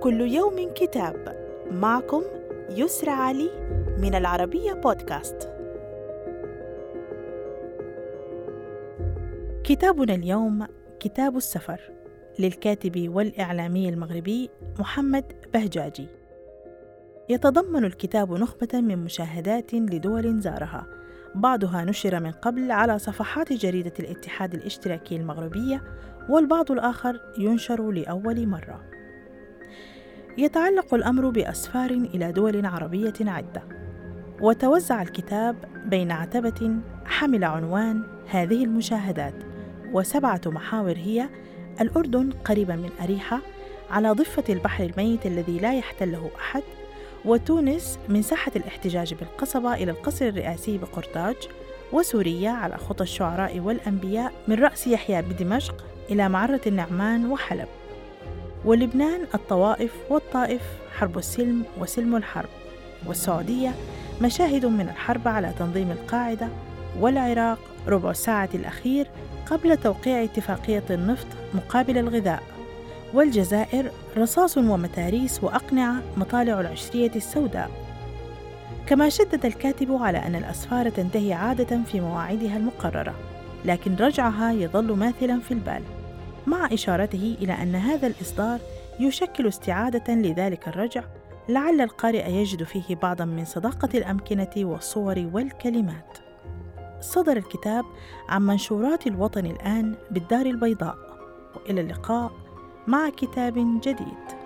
كل يوم كتاب معكم يسرى علي من العربية بودكاست. كتابنا اليوم كتاب السفر للكاتب والإعلامي المغربي محمد بهجاجي. يتضمن الكتاب نخبة من مشاهدات لدول زارها، بعضها نشر من قبل على صفحات جريدة الاتحاد الاشتراكي المغربية، والبعض الآخر ينشر لأول مرة. يتعلق الأمر بأسفار إلى دول عربية عدة. وتوزع الكتاب بين عتبة حمل عنوان هذه المشاهدات وسبعة محاور هي الأردن قريبا من أريحة على ضفة البحر الميت الذي لا يحتله أحد وتونس من ساحة الاحتجاج بالقصبة إلى القصر الرئاسي بقرطاج وسوريا على خطى الشعراء والأنبياء من رأس يحيى بدمشق إلى معرة النعمان وحلب. ولبنان الطوائف والطائف حرب السلم وسلم الحرب والسعودية مشاهد من الحرب على تنظيم القاعدة والعراق ربع ساعة الأخير قبل توقيع اتفاقية النفط مقابل الغذاء والجزائر رصاص ومتاريس وأقنعة مطالع العشرية السوداء. كما شدد الكاتب على أن الأسفار تنتهي عادة في مواعيدها المقررة لكن رجعها يظل ماثلا في البال. مع إشارته إلى أن هذا الإصدار يشكل استعادة لذلك الرجع لعل القارئ يجد فيه بعضا من صداقة الأمكنة والصور والكلمات. صدر الكتاب عن منشورات الوطن الآن بالدار البيضاء، وإلى اللقاء مع كتاب جديد.